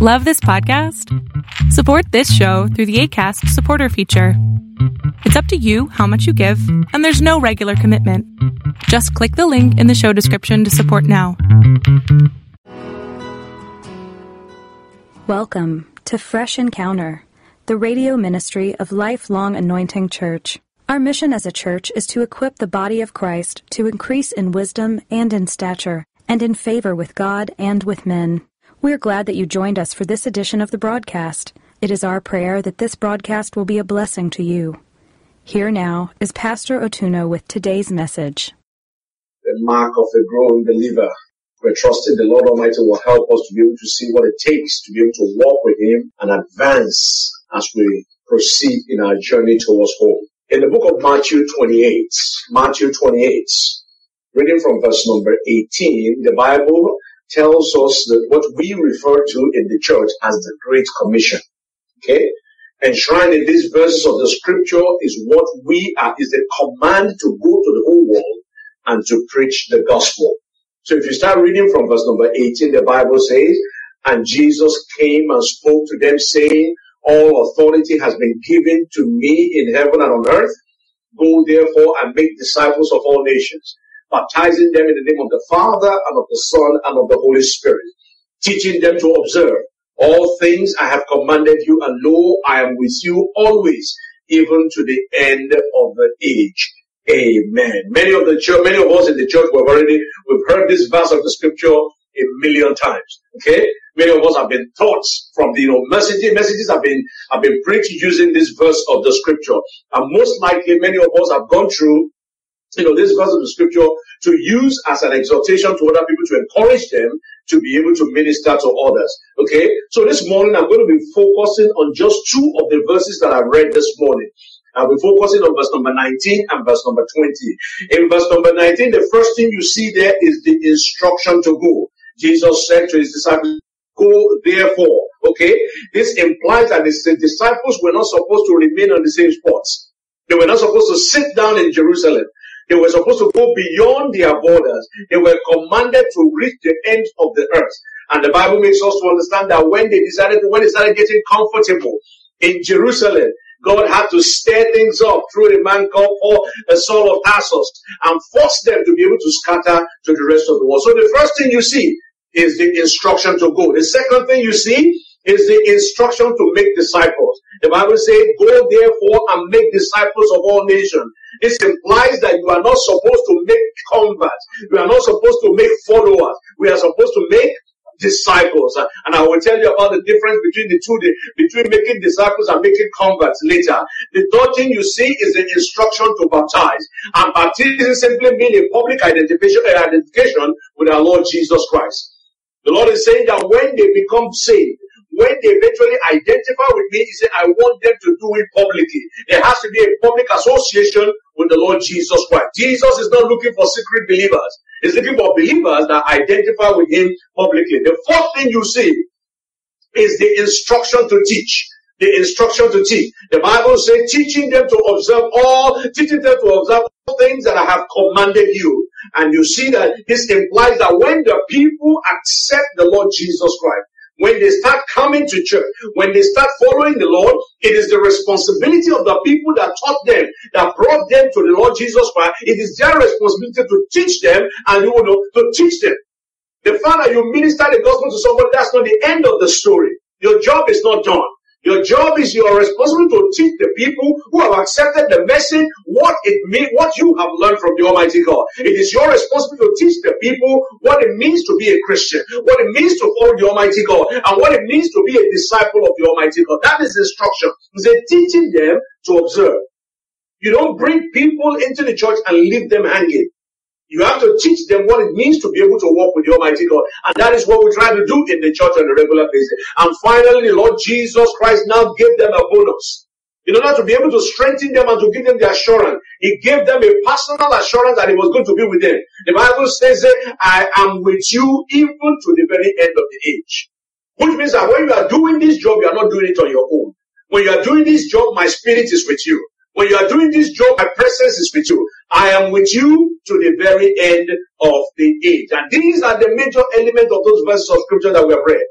Love this podcast? Support this show through the ACAST supporter feature. It's up to you how much you give, and there's no regular commitment. Just click the link in the show description to support now. Welcome to Fresh Encounter, the radio ministry of Lifelong Anointing Church. Our mission as a church is to equip the body of Christ to increase in wisdom and in stature, and in favor with God and with men. We're glad that you joined us for this edition of the broadcast. It is our prayer that this broadcast will be a blessing to you. Here now is Pastor Otuno with today's message. The mark of a growing believer. We're trusting the Lord Almighty will help us to be able to see what it takes to be able to walk with Him and advance as we proceed in our journey towards home. In the book of Matthew 28, Matthew 28, reading from verse number 18, the Bible tells us that what we refer to in the church as the Great Commission. Okay? Enshrined in these verses of the scripture is what we are, is the command to go to the whole world and to preach the gospel. So if you start reading from verse number 18, the Bible says, and Jesus came and spoke to them saying, all authority has been given to me in heaven and on earth. Go therefore and make disciples of all nations baptizing them in the name of the Father and of the Son and of the Holy Spirit, teaching them to observe all things I have commanded you, and lo, I am with you always, even to the end of the age. Amen. Many of the church, many of us in the church, we've already, we've heard this verse of the scripture a million times. Okay? Many of us have been taught from the, you know, messages, messages have been, have been preached using this verse of the scripture. And most likely many of us have gone through you know, this verse of the scripture to use as an exhortation to other people to encourage them to be able to minister to others. Okay. So this morning I'm going to be focusing on just two of the verses that I read this morning. I'll be focusing on verse number 19 and verse number 20. In verse number 19, the first thing you see there is the instruction to go. Jesus said to his disciples, go therefore. Okay. This implies that the disciples were not supposed to remain on the same spots. They were not supposed to sit down in Jerusalem. They were supposed to go beyond their borders. They were commanded to reach the ends of the earth. And the Bible makes us to understand that when they decided, when they started getting comfortable in Jerusalem, God had to stir things up through a man called Paul, a Saul of Tarsus, and force them to be able to scatter to the rest of the world. So the first thing you see is the instruction to go. The second thing you see is the instruction to make disciples. The Bible says, go therefore and make disciples of all nations. This implies that you are not supposed to make converts. You are not supposed to make followers. We are supposed to make disciples. And I will tell you about the difference between the two, between making disciples and making converts later. The third thing you see is the instruction to baptize. And baptism simply means a public identification, uh, identification with our Lord Jesus Christ. The Lord is saying that when they become saved, when they eventually identify with me, he said, I want them to do it publicly. There has to be a public association with the Lord Jesus Christ. Jesus is not looking for secret believers. He's looking for believers that identify with him publicly. The fourth thing you see is the instruction to teach. The instruction to teach. The Bible says, teaching them to observe all, teaching them to observe all things that I have commanded you. And you see that this implies that when the people accept the Lord Jesus Christ, when they start coming to church, when they start following the Lord, it is the responsibility of the people that taught them, that brought them to the Lord Jesus Christ. It is their responsibility to teach them and you know, to teach them. The fact that you minister the gospel to somebody, that's not the end of the story. Your job is not done. Your job is you are responsible to teach the people who have accepted the message what it means, what you have learned from the Almighty God. It is your responsibility to teach the people what it means to be a Christian, what it means to follow the Almighty God, and what it means to be a disciple of the Almighty God. That is instruction. It's a teaching them to observe. You don't bring people into the church and leave them hanging. You have to teach them what it means to be able to walk with the Almighty God. And that is what we try to do in the church on a regular basis. And finally, the Lord Jesus Christ now gave them a bonus. In order to be able to strengthen them and to give them the assurance, He gave them a personal assurance that He was going to be with them. The Bible says I am with you even to the very end of the age. Which means that when you are doing this job, you are not doing it on your own. When you are doing this job, my spirit is with you. When you are doing this job, my presence is with you. I am with you to the very end of the age. And these are the major elements of those verses of scripture that we have read.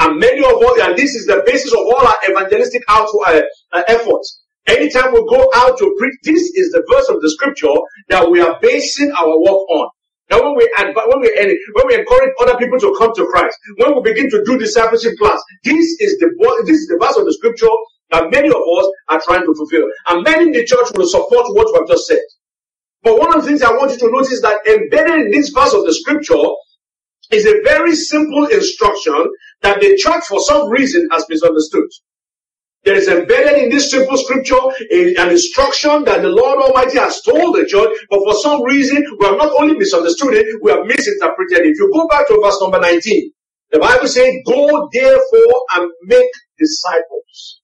And many of us, and this is the basis of all our evangelistic out, uh, uh, efforts. Anytime we go out to preach, this is the verse of the scripture that we are basing our work on. Now, when we when we when we encourage other people to come to Christ, when we begin to do discipleship class, this is the this is the verse of the scripture that many of us are trying to fulfill, and many in the church will support what we have just said. But one of the things I want you to notice that embedded in this verse of the scripture is a very simple instruction that the church, for some reason, has misunderstood. There is embedded in this simple scripture an instruction that the Lord Almighty has told the church, but for some reason we have not only misunderstood it, we have misinterpreted it. If you go back to verse number 19, the Bible says, Go therefore and make disciples.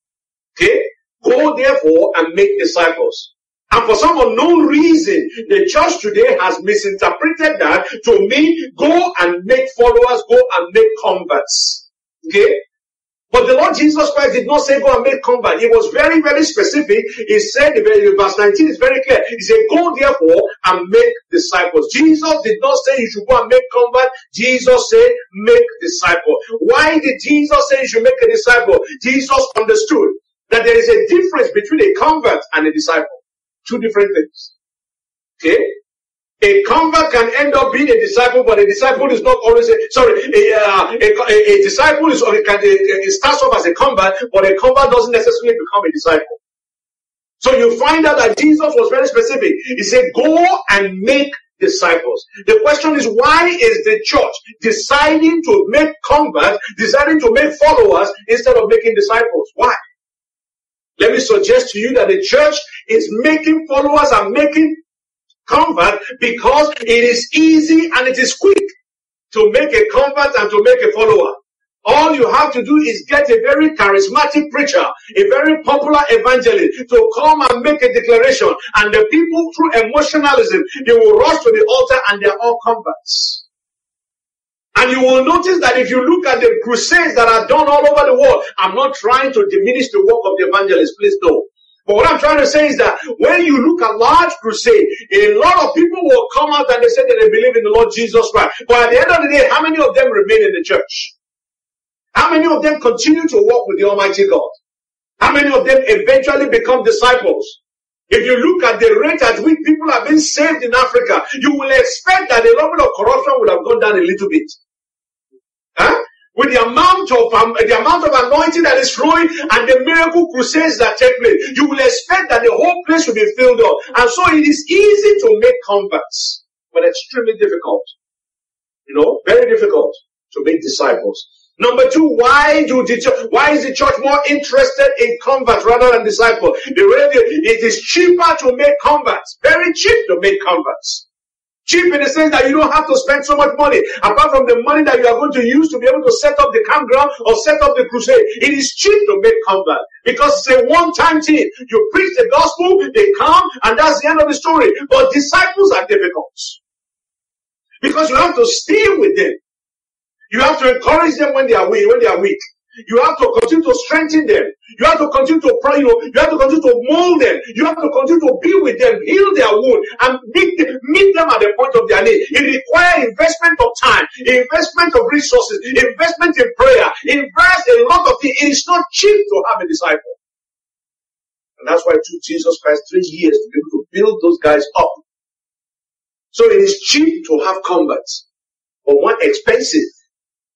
Okay? Go therefore and make disciples. And for some unknown reason, the church today has misinterpreted that to mean go and make followers, go and make converts. Okay? But the Lord Jesus Christ did not say go and make convert. He was very, very specific. He said, verse 19 is very clear. He said, go therefore and make disciples. Jesus did not say you should go and make convert. Jesus said, make disciple. Why did Jesus say you should make a disciple? Jesus understood that there is a difference between a convert and a disciple. Two different things. Okay? A convert can end up being a disciple, but a disciple is not always a, sorry, a, uh, a, a, a, disciple is, or can, it starts off as a convert, but a convert doesn't necessarily become a disciple. So you find out that Jesus was very specific. He said, go and make disciples. The question is, why is the church deciding to make converts, deciding to make followers instead of making disciples? Why? Let me suggest to you that the church is making followers and making convert because it is easy and it is quick to make a convert and to make a follower. All you have to do is get a very charismatic preacher, a very popular evangelist to come and make a declaration. And the people through emotionalism, they will rush to the altar and they're all converts. And you will notice that if you look at the crusades that are done all over the world, I'm not trying to diminish the work of the evangelist, please don't. But what I'm trying to say is that when you look at large crusade, a lot of people will come out and they say that they believe in the Lord Jesus Christ. But at the end of the day, how many of them remain in the church? How many of them continue to walk with the Almighty God? How many of them eventually become disciples? If you look at the rate at which people have been saved in Africa, you will expect that the level of corruption would have gone down a little bit. Huh? with the amount of um, the amount of anointing that is flowing and the miracle crusades that take place, you will expect that the whole place will be filled up. And so it is easy to make converts, but extremely difficult. You know, very difficult to make disciples. Number two, why do the church, why is the church more interested in converts rather than disciples? The it is cheaper to make converts, very cheap to make converts. Cheap in the sense that you don't have to spend so much money apart from the money that you are going to use to be able to set up the campground or set up the crusade. It is cheap to make convert because it's a one-time thing. You preach the gospel, they come, and that's the end of the story. But disciples are difficult because you have to stay with them. You have to encourage them when they are weak, when they are weak. You have to continue to strengthen them. You have to continue to pray. You, have to continue to mold them. You have to continue to be with them, heal their wound, and meet them, meet them at the point of their need. It requires investment of time, investment of resources, investment in prayer, invest a lot of things. It is not cheap to have a disciple. And that's why it took Jesus Christ three years to be able to build those guys up. So it is cheap to have converts, but more expensive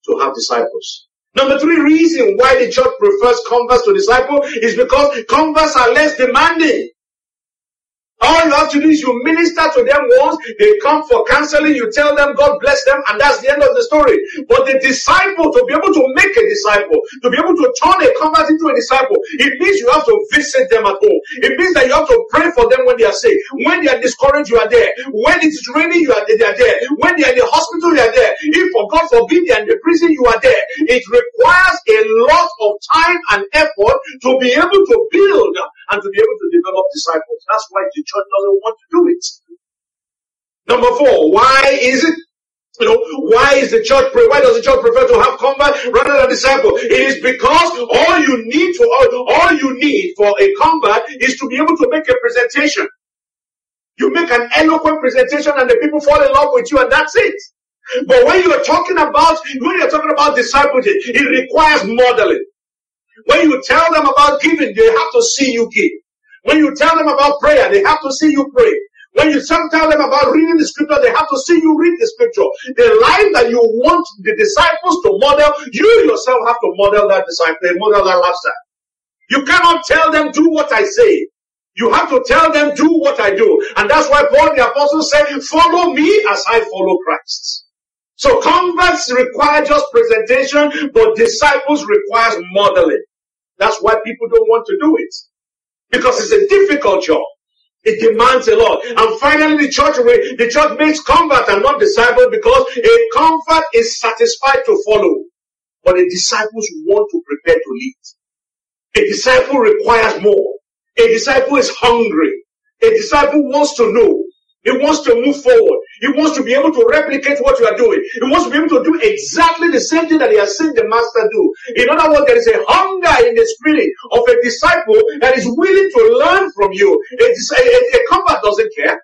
to have disciples. Number three reason why the church prefers converts to disciple is because converts are less demanding. All you have to do is you minister to them once, they come for counseling, you tell them God bless them, and that's the end of the story. But the disciple, to be able to make a disciple, to be able to turn a convert into a disciple, it means you have to visit them at home. It means that you have to pray for them when they are sick. When they are discouraged, you are there. When it is raining, you are they are there. When they are in the hospital, you are there. If for God forbid they are in the prison, you are there. It requires a lot of time and effort to be able to build and to be able to develop disciples. That's why the church doesn't want to do it. Number four, why is it you know, why is the church, why does the church prefer to have convert rather than disciple? It is because all you need to, all, all you need for a convert is to be able to make a presentation. You make an eloquent presentation and the people fall in love with you and that's it. But when you're talking about, when you're talking about discipleship, it requires modeling. When you tell them about giving, they have to see you give. When you tell them about prayer, they have to see you pray. When you tell them about reading the scripture, they have to see you read the scripture. The life that you want the disciples to model, you yourself have to model that disciple, eh, model that lifestyle. You cannot tell them do what I say. You have to tell them do what I do. And that's why Paul the apostle said, follow me as I follow Christ. So converts require just presentation, but disciples requires modeling. That's why people don't want to do it. Because it's a difficult job. It demands a lot. And finally, the church, the church makes convert and not disciple because a convert is satisfied to follow, but a disciple want to prepare to lead. A disciple requires more. A disciple is hungry. A disciple wants to know. He wants to move forward. He wants to be able to replicate what you are doing. He wants to be able to do exactly the same thing that he has seen the master do. In other words, there is a hunger in the spirit of a disciple that is willing to learn from you. A, a, a convert doesn't care.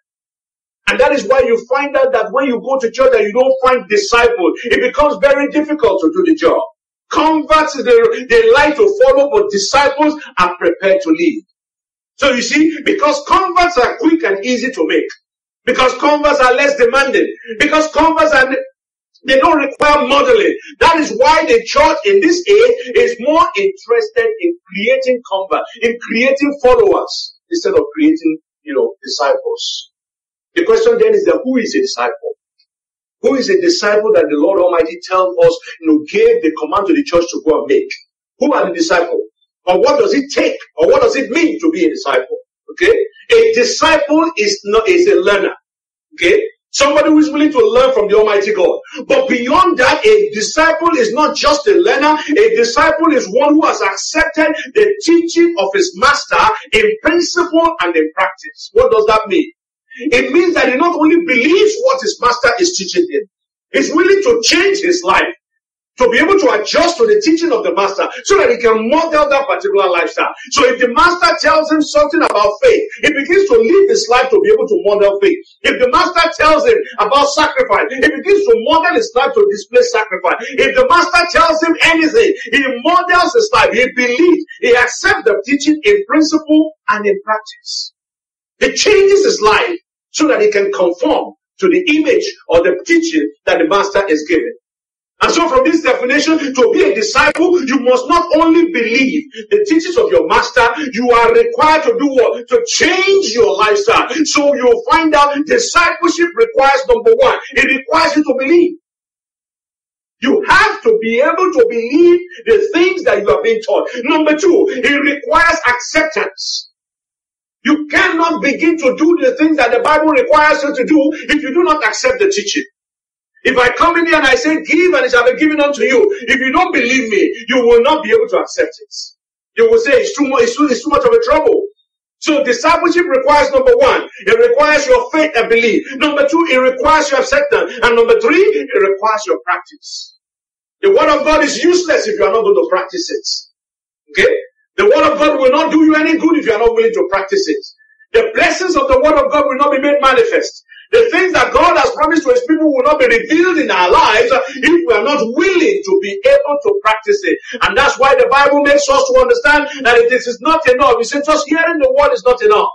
And that is why you find out that when you go to church that you don't find disciples, it becomes very difficult to do the job. Converts, they, they like to follow, but disciples are prepared to lead. So you see, because converts are quick and easy to make, because converts are less demanding. Because converts are, they don't require modeling. That is why the church in this age is more interested in creating converts, in creating followers, instead of creating, you know, disciples. The question then is that who is a disciple? Who is a disciple that the Lord Almighty tells us, you know, gave the command to the church to go and make? Who are the disciples? Or what does it take? Or what does it mean to be a disciple? Okay? A disciple is not, is a learner. Okay? Somebody who is willing to learn from the Almighty God. But beyond that, a disciple is not just a learner. A disciple is one who has accepted the teaching of his master in principle and in practice. What does that mean? It means that he not only believes what his master is teaching him, he's willing to change his life to be able to adjust to the teaching of the master so that he can model that particular lifestyle. So if the master tells him something about faith, he begins to live his life to be able to model faith. If the master tells him about sacrifice, he begins to model his life to display sacrifice. If the master tells him anything, he models his life. He believes, he accepts the teaching in principle and in practice. He changes his life so that he can conform to the image or the teaching that the master is giving. And so from this definition, to be a disciple, you must not only believe the teachings of your master, you are required to do what? To change your lifestyle. So you'll find out discipleship requires number one, it requires you to believe. You have to be able to believe the things that you are being taught. Number two, it requires acceptance. You cannot begin to do the things that the Bible requires you to do if you do not accept the teaching. If I come in here and I say, give and it shall be given unto you, if you don't believe me, you will not be able to accept it. You will say, it's too much, it's too, it's too much of a trouble. So discipleship requires number one, it requires your faith and belief. Number two, it requires your acceptance. And number three, it requires your practice. The word of God is useless if you are not going to practice it. Okay? The word of God will not do you any good if you are not willing to practice it. The blessings of the word of God will not be made manifest the things that God has promised to his people will not be revealed in our lives if we are not willing to be able to practice it. And that's why the Bible makes us to understand that it is not enough. We say just hearing the word is not enough.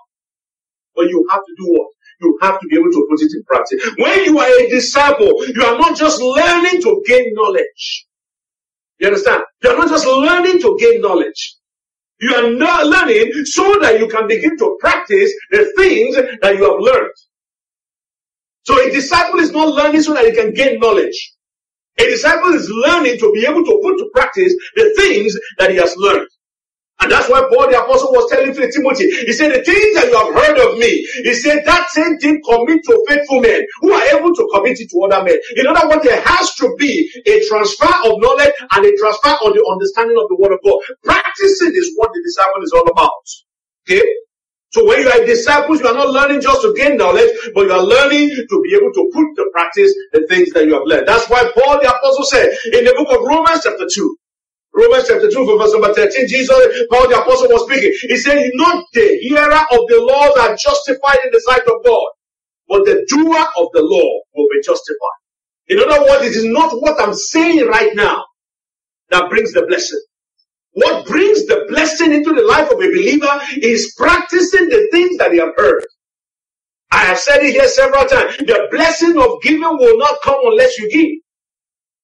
But you have to do what? You have to be able to put it in practice. When you are a disciple, you are not just learning to gain knowledge. You understand? You are not just learning to gain knowledge. You are not learning so that you can begin to practice the things that you have learned. So a disciple is not learning so that he can gain knowledge. A disciple is learning to be able to put to practice the things that he has learned. And that's why Paul the apostle was telling Timothy, he said, the things that you have heard of me, he said, that same thing commit to faithful men who are able to commit it to other men. In other words, there has to be a transfer of knowledge and a transfer of the understanding of the word of God. Practicing is what the disciple is all about. Okay? So when you are disciples, you are not learning just to gain knowledge, but you are learning to be able to put to practice the things that you have learned. That's why Paul the apostle said in the book of Romans chapter 2, Romans chapter 2 verse number 13, Jesus, Paul the apostle was speaking. He said, not the hearer of the laws are justified in the sight of God, but the doer of the law will be justified. In other words, it is not what I'm saying right now that brings the blessing. What brings the blessing into the life of a believer is practicing the things that he have heard. I have said it here several times. The blessing of giving will not come unless you give.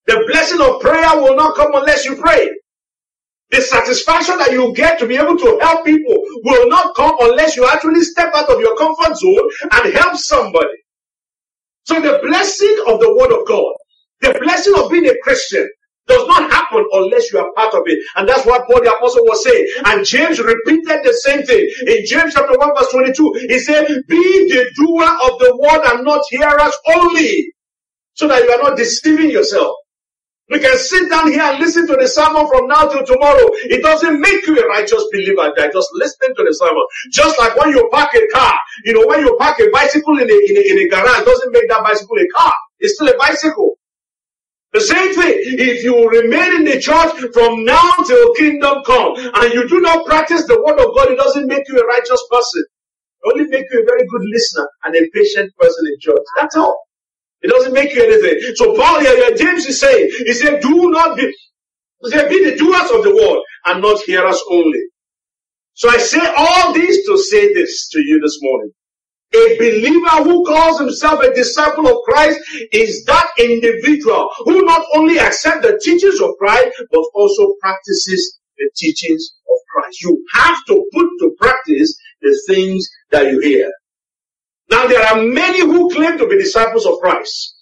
The blessing of prayer will not come unless you pray. The satisfaction that you get to be able to help people will not come unless you actually step out of your comfort zone and help somebody. So the blessing of the word of God, the blessing of being a Christian, does not happen unless you are part of it. And that's what Paul the Apostle was saying. Mm-hmm. And James repeated the same thing. In James chapter 1 verse 22, he said, Be the doer of the word and not hearers only. So that you are not deceiving yourself. We can sit down here and listen to the sermon from now till tomorrow. It doesn't make you a righteous believer by just listening to the sermon. Just like when you park a car, you know, when you park a bicycle in a, in a, in a garage, doesn't make that bicycle a car. It's still a bicycle. The same thing, if you remain in the church from now till kingdom come and you do not practice the word of God, it doesn't make you a righteous person. It only make you a very good listener and a patient person in church. That's all. It doesn't make you anything. So Paul here, James is saying, he said, do not be, he said, be the doers of the word and not hearers only. So I say all this to say this to you this morning. A believer who calls himself a disciple of Christ is that individual who not only accepts the teachings of Christ, but also practices the teachings of Christ. You have to put to practice the things that you hear. Now there are many who claim to be disciples of Christ.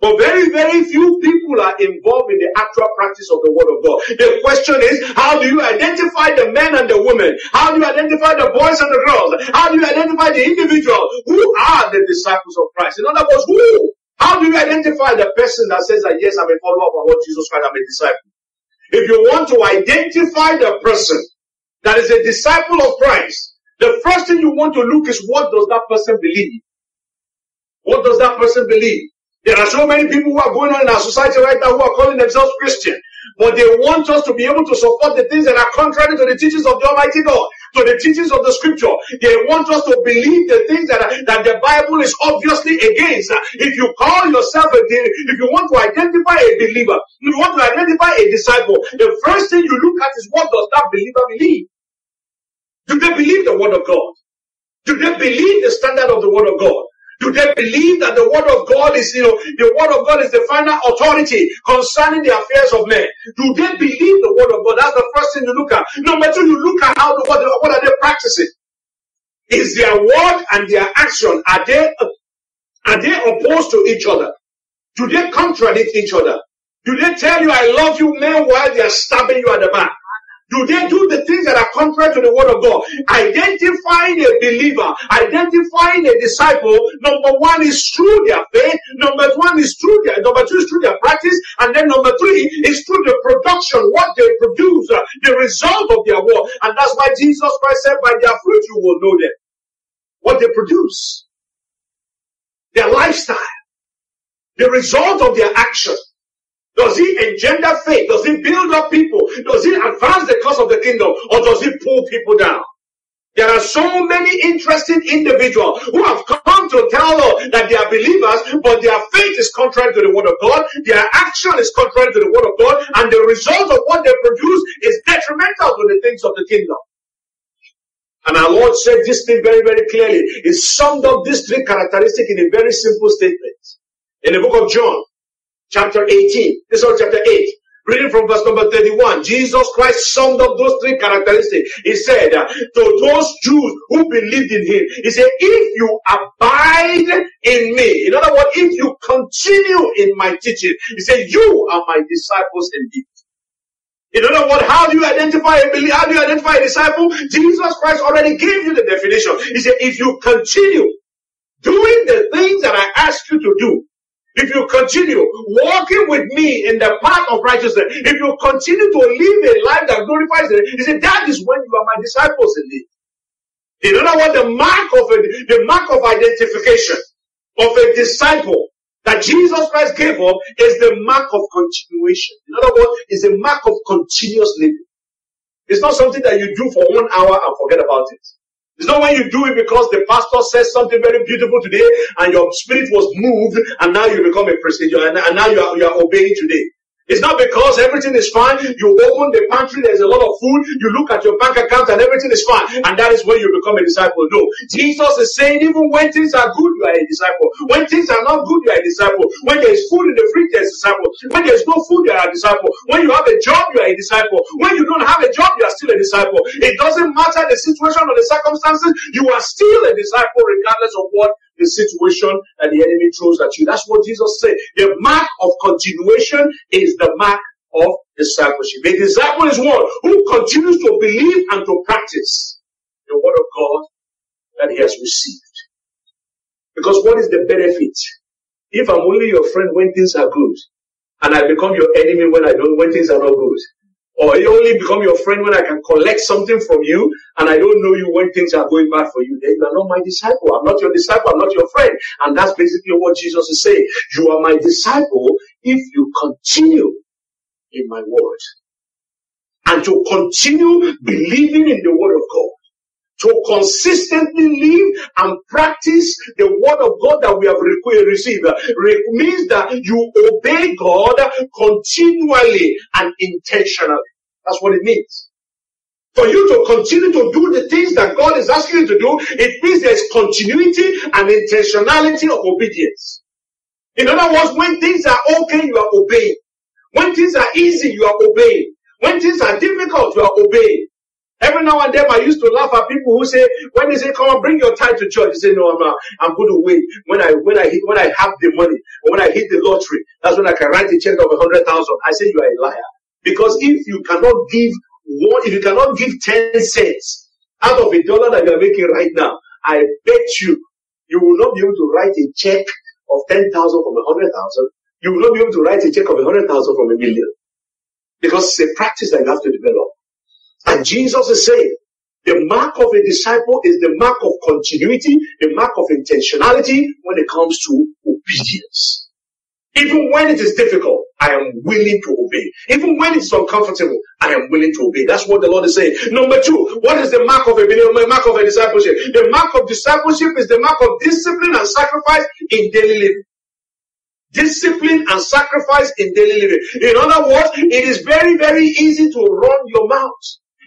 But very, very few people are involved in the actual practice of the word of God. The question is, how do you identify the men and the women? How do you identify the boys and the girls? How do you identify the individuals? Who are the disciples of Christ? In other words, who? How do you identify the person that says that, yes, I'm a follower of Lord Jesus Christ, I'm a disciple? If you want to identify the person that is a disciple of Christ, the first thing you want to look is what does that person believe? What does that person believe? There are so many people who are going on in our society right now who are calling themselves Christian, but they want us to be able to support the things that are contrary to the teachings of the Almighty God, to the teachings of the Scripture. They want us to believe the things that that the Bible is obviously against. If you call yourself a, if you want to identify a believer, if you want to identify a disciple, the first thing you look at is what does that believer believe? Do they believe the Word of God? Do they believe the standard of the Word of God? Do they believe that the word of God is, you know, the word of God is the final authority concerning the affairs of men? Do they believe the word of God? That's the first thing you look at. Number two, you look at how, what, what are they practicing? Is their word and their action, are they, are they opposed to each other? Do they contradict each other? Do they tell you, I love you, men, while they are stabbing you at the back? Do they do the things that are contrary to the word of God? Identifying a believer, identifying a disciple, number one is through their faith, number one is through their, number two is through their practice, and then number three is through the production, what they produce, uh, the result of their work. And that's why Jesus Christ said, by their fruit you will know them. What they produce. Their lifestyle. The result of their action. Does he engender faith? Does he build up people? Does he advance the cause of the kingdom? Or does he pull people down? There are so many interesting individuals who have come to tell us that they are believers, but their faith is contrary to the word of God. Their action is contrary to the word of God. And the result of what they produce is detrimental to the things of the kingdom. And our Lord said this thing very, very clearly. He summed up these three characteristics in a very simple statement. In the book of John, chapter 18. This is chapter 8. Reading from verse number 31, Jesus Christ summed up those three characteristics. He said, uh, to those Jews who believed in him, he said, if you abide in me, in other words, if you continue in my teaching, he said, you are my disciples indeed. In other words, how do you identify a believer? How do you identify a disciple? Jesus Christ already gave you the definition. He said, if you continue doing the things that I ask you to do, if you continue walking with me in the path of righteousness, if you continue to live a life that glorifies it, he said, that is when you are my disciples indeed. In other words, the mark of a, the mark of identification of a disciple that Jesus Christ gave up is the mark of continuation. In other words, is a mark of continuous living. It's not something that you do for one hour and forget about it. It's not when you do it because the pastor says something very beautiful today and your spirit was moved and now you become a Christian and, and now you are, you are obeying today. It's not because everything is fine. You open the pantry, there's a lot of food. You look at your bank account and everything is fine. And that is when you become a disciple. No. Jesus is saying even when things are good, you are a disciple. When things are not good, you are a disciple. When there is food in the fridge, you are a disciple. When there is no food, you are a disciple. When you have a job, you are a disciple. When you don't have a job, you are still a disciple. It doesn't matter the situation or the circumstances, you are still a disciple regardless of what the situation that the enemy throws at you. That's what Jesus said. The mark of continuation is the mark of discipleship. A disciple is one who continues to believe and to practice the word of God that he has received. Because what is the benefit? If I'm only your friend when things are good, and I become your enemy when I don't, when things are not good, or only become your friend when I can collect something from you and I don't know you when things are going bad for you. Then you are not my disciple. I'm not your disciple. I'm not your friend. And that's basically what Jesus is saying. You are my disciple if you continue in my word. And to continue believing in the word of God. To consistently live and practice the word of God that we have received means that you obey God continually and intentionally. That's what it means. For you to continue to do the things that God is asking you to do, it means there's continuity and intentionality of obedience. In other words, when things are okay, you are obeying. When things are easy, you are obeying. When things are difficult, you are obeying. Every now and then I used to laugh at people who say, when they say, come on, bring your tithe to church, they say, no, I'm not. I'm going to wait. When I, when I when I have the money, or when I hit the lottery, that's when I can write a check of a hundred thousand. I say, you are a liar. Because if you cannot give one, if you cannot give 10 cents out of a dollar that you are making right now, I bet you, you will not be able to write a check of 10,000 from a 100,000. You will not be able to write a check of a 100,000 from a million. Because it's a practice that you have to develop. And Jesus is saying, the mark of a disciple is the mark of continuity, the mark of intentionality when it comes to obedience. Even when it is difficult, I am willing to obey. Even when it's uncomfortable, I am willing to obey. That's what the Lord is saying. Number two, what is the mark of a mark of a discipleship? The mark of discipleship is the mark of discipline and sacrifice in daily living. Discipline and sacrifice in daily living. In other words, it is very, very easy to run your mouth.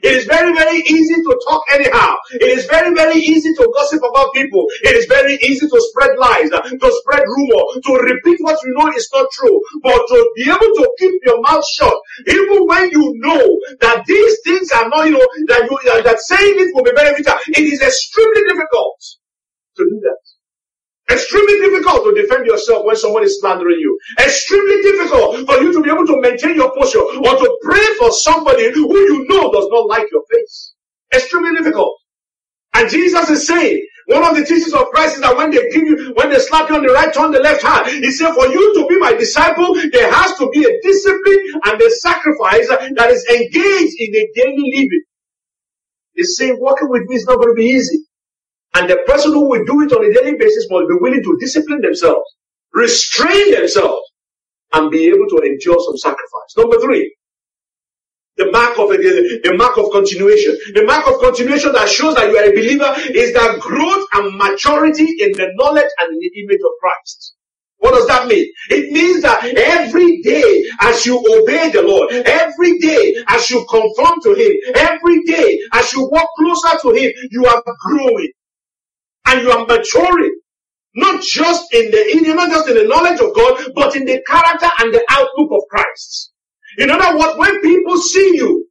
It is very, very easy to talk anyhow. It is very, very easy to gossip about people. It is very easy to spread lies, to spread rumor, to repeat what you know is not true. But to be able to keep your mouth shut, even when you know that these things are not, you know, that you, that saying it will be beneficial, it is extremely difficult to do that. Extremely difficult to defend yourself when someone is slandering you. Extremely difficult for you to be able to maintain your posture or to pray for somebody who you know does not like your face. Extremely difficult. And Jesus is saying, one of the teachings of Christ is that when they give you, when they slap you on the right, turn the left hand. He said, for you to be my disciple, there has to be a discipline and a sacrifice that is engaged in a daily living. He's saying, walking with me is not going to be easy. And the person who will do it on a daily basis must be willing to discipline themselves, restrain themselves, and be able to endure some sacrifice. Number three, the mark of the, the mark of continuation. The mark of continuation that shows that you are a believer is that growth and maturity in the knowledge and in the image of Christ. What does that mean? It means that every day as you obey the Lord, every day as you conform to Him, every day as you walk closer to Him, you are growing and you are maturing. Not just in the, in, not just in the knowledge of God, but in the character and the outlook of Christ. In other words, when people see you,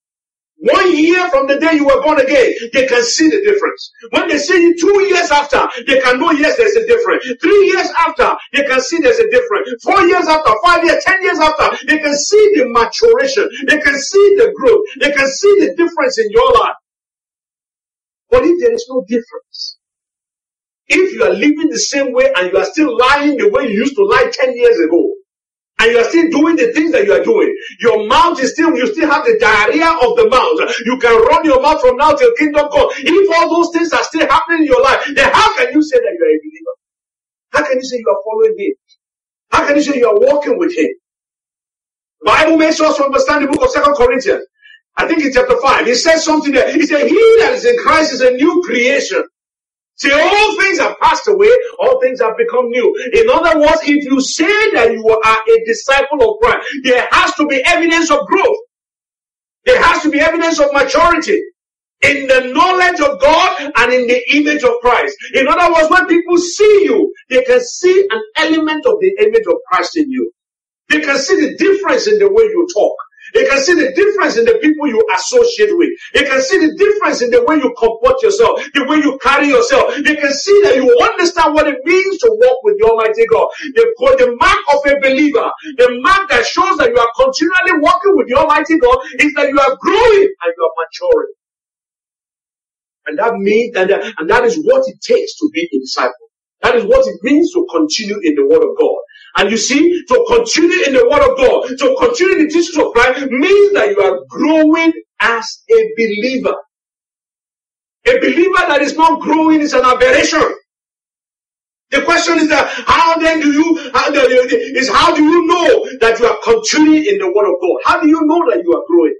one year from the day you were born again, they can see the difference. When they see you two years after, they can know, yes, there's a difference. Three years after, they can see there's a difference. Four years after, five years, ten years after, they can see the maturation. They can see the growth. They can see the difference in your life. But if there is no difference, if you are living the same way and you are still lying the way you used to lie 10 years ago, and you are still doing the things that you are doing, your mouth is still, you still have the diarrhea of the mouth. You can run your mouth from now till kingdom come. If all those things are still happening in your life, then how can you say that you are a believer? How can you say you are following him? How can you say you are walking with him? Bible makes us understand the book of Second Corinthians I think it's chapter 5. He says something there. He said, He that is in Christ is a new creation. See, all things have passed away, all things have become new. In other words, if you say that you are a disciple of Christ, there has to be evidence of growth. There has to be evidence of maturity in the knowledge of God and in the image of Christ. In other words, when people see you, they can see an element of the image of Christ in you. They can see the difference in the way you talk. They can see the difference in the people you associate with. They can see the difference in the way you comport yourself, the way you carry yourself. They can see that you understand what it means to walk with the Almighty God. The, the mark of a believer, the mark that shows that you are continually walking with the Almighty God is that you are growing and you are maturing. And that means, and, and that is what it takes to be a disciple. That is what it means to continue in the Word of God. And you see, to continue in the Word of God, to continue in the teachings of Christ means that you are growing as a believer. A believer that is not growing is an aberration. The question is that how then do you how do you, is how do you know that you are continuing in the Word of God? How do you know that you are growing?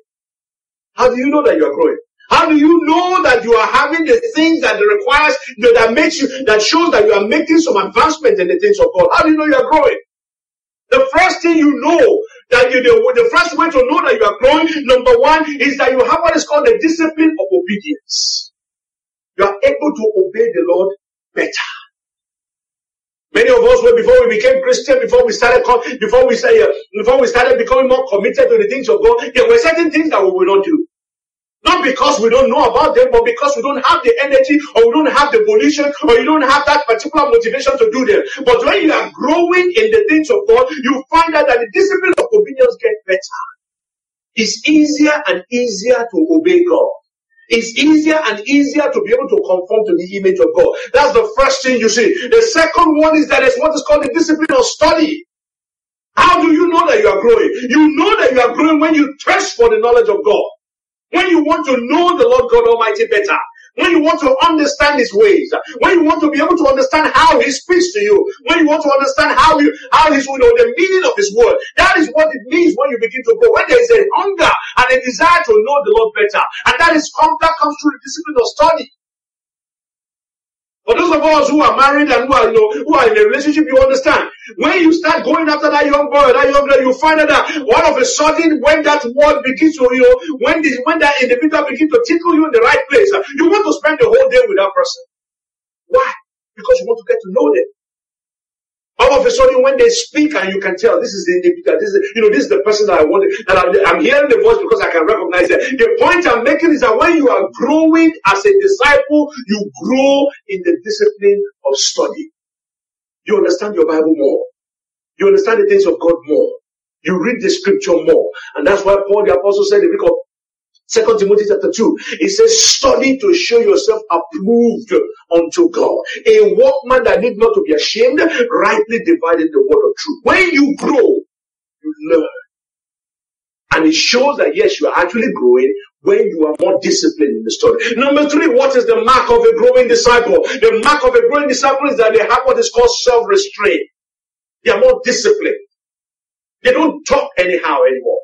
How do you know that you are growing? How do you know that you are having the things that requires that makes you that shows that you are making some advancement in the things of God? How do you know you are growing? The first thing you know that you the, the first way to know that you are growing, number one, is that you have what is called the discipline of obedience. You are able to obey the Lord better. Many of us, were before we became Christian, before we started, before we started, uh, before we started becoming more committed to the things of God, there were certain things that we will not do. Not because we don't know about them, but because we don't have the energy or we don't have the volition or you don't have that particular motivation to do them. But when you are growing in the things of God, you find out that the discipline of obedience gets better. It's easier and easier to obey God. It's easier and easier to be able to conform to the image of God. That's the first thing you see. The second one is that it's what is called the discipline of study. How do you know that you are growing? You know that you are growing when you thirst for the knowledge of God. When you want to know the Lord God Almighty better, when you want to understand his ways, when you want to be able to understand how he speaks to you, when you want to understand how you how his you know the meaning of his word, that is what it means when you begin to grow. When there is a hunger and a desire to know the Lord better, and that is come that comes through the discipline of study. For those of us who are married and who are, you know, who are in a relationship, you understand. When you start going after that young boy, that young girl, you find out that all of a sudden, when that word begins to, you know, when this, when that individual begins to tickle you in the right place, you want to spend the whole day with that person. Why? Because you want to get to know them. All of a sudden, when they speak and you can tell this is the individual, this is, you know, this is the person that I want, that I'm, I'm hearing the voice because I can recognize it. The point I'm making is that when you are growing as a disciple, you grow in the discipline of study. You understand your Bible more. You understand the things of God more. You read the scripture more. And that's why Paul the apostle said in the book of Second Timothy chapter 2, it says, study to show yourself approved unto God. A workman that need not to be ashamed, rightly dividing the word of truth. When you grow, you learn. And it shows that yes, you are actually growing when you are more disciplined in the study. Number three, what is the mark of a growing disciple? The mark of a growing disciple is that they have what is called self-restraint. They are more disciplined. They don't talk anyhow anymore.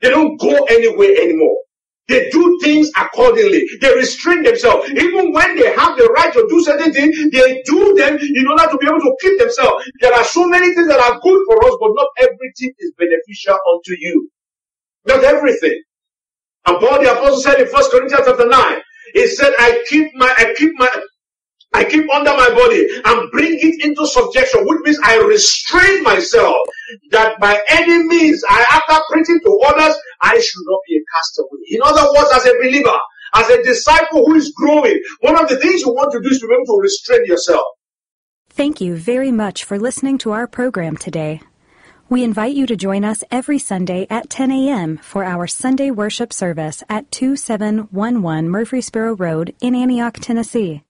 They don't go anywhere anymore. They do things accordingly. They restrain themselves. Even when they have the right to do certain things, they do them in order to be able to keep themselves. There are so many things that are good for us, but not everything is beneficial unto you. Not everything. And Paul the apostle said in First Corinthians chapter 9, he said, I keep my, I keep my, I keep under my body and bring it into subjection, which means I restrain myself that by any means I, after preaching to others, I should not be a castaway. In other words, as a believer, as a disciple who is growing, one of the things you want to do is to be able to restrain yourself. Thank you very much for listening to our program today. We invite you to join us every Sunday at 10 a.m. for our Sunday worship service at 2711 Murfreesboro Road in Antioch, Tennessee.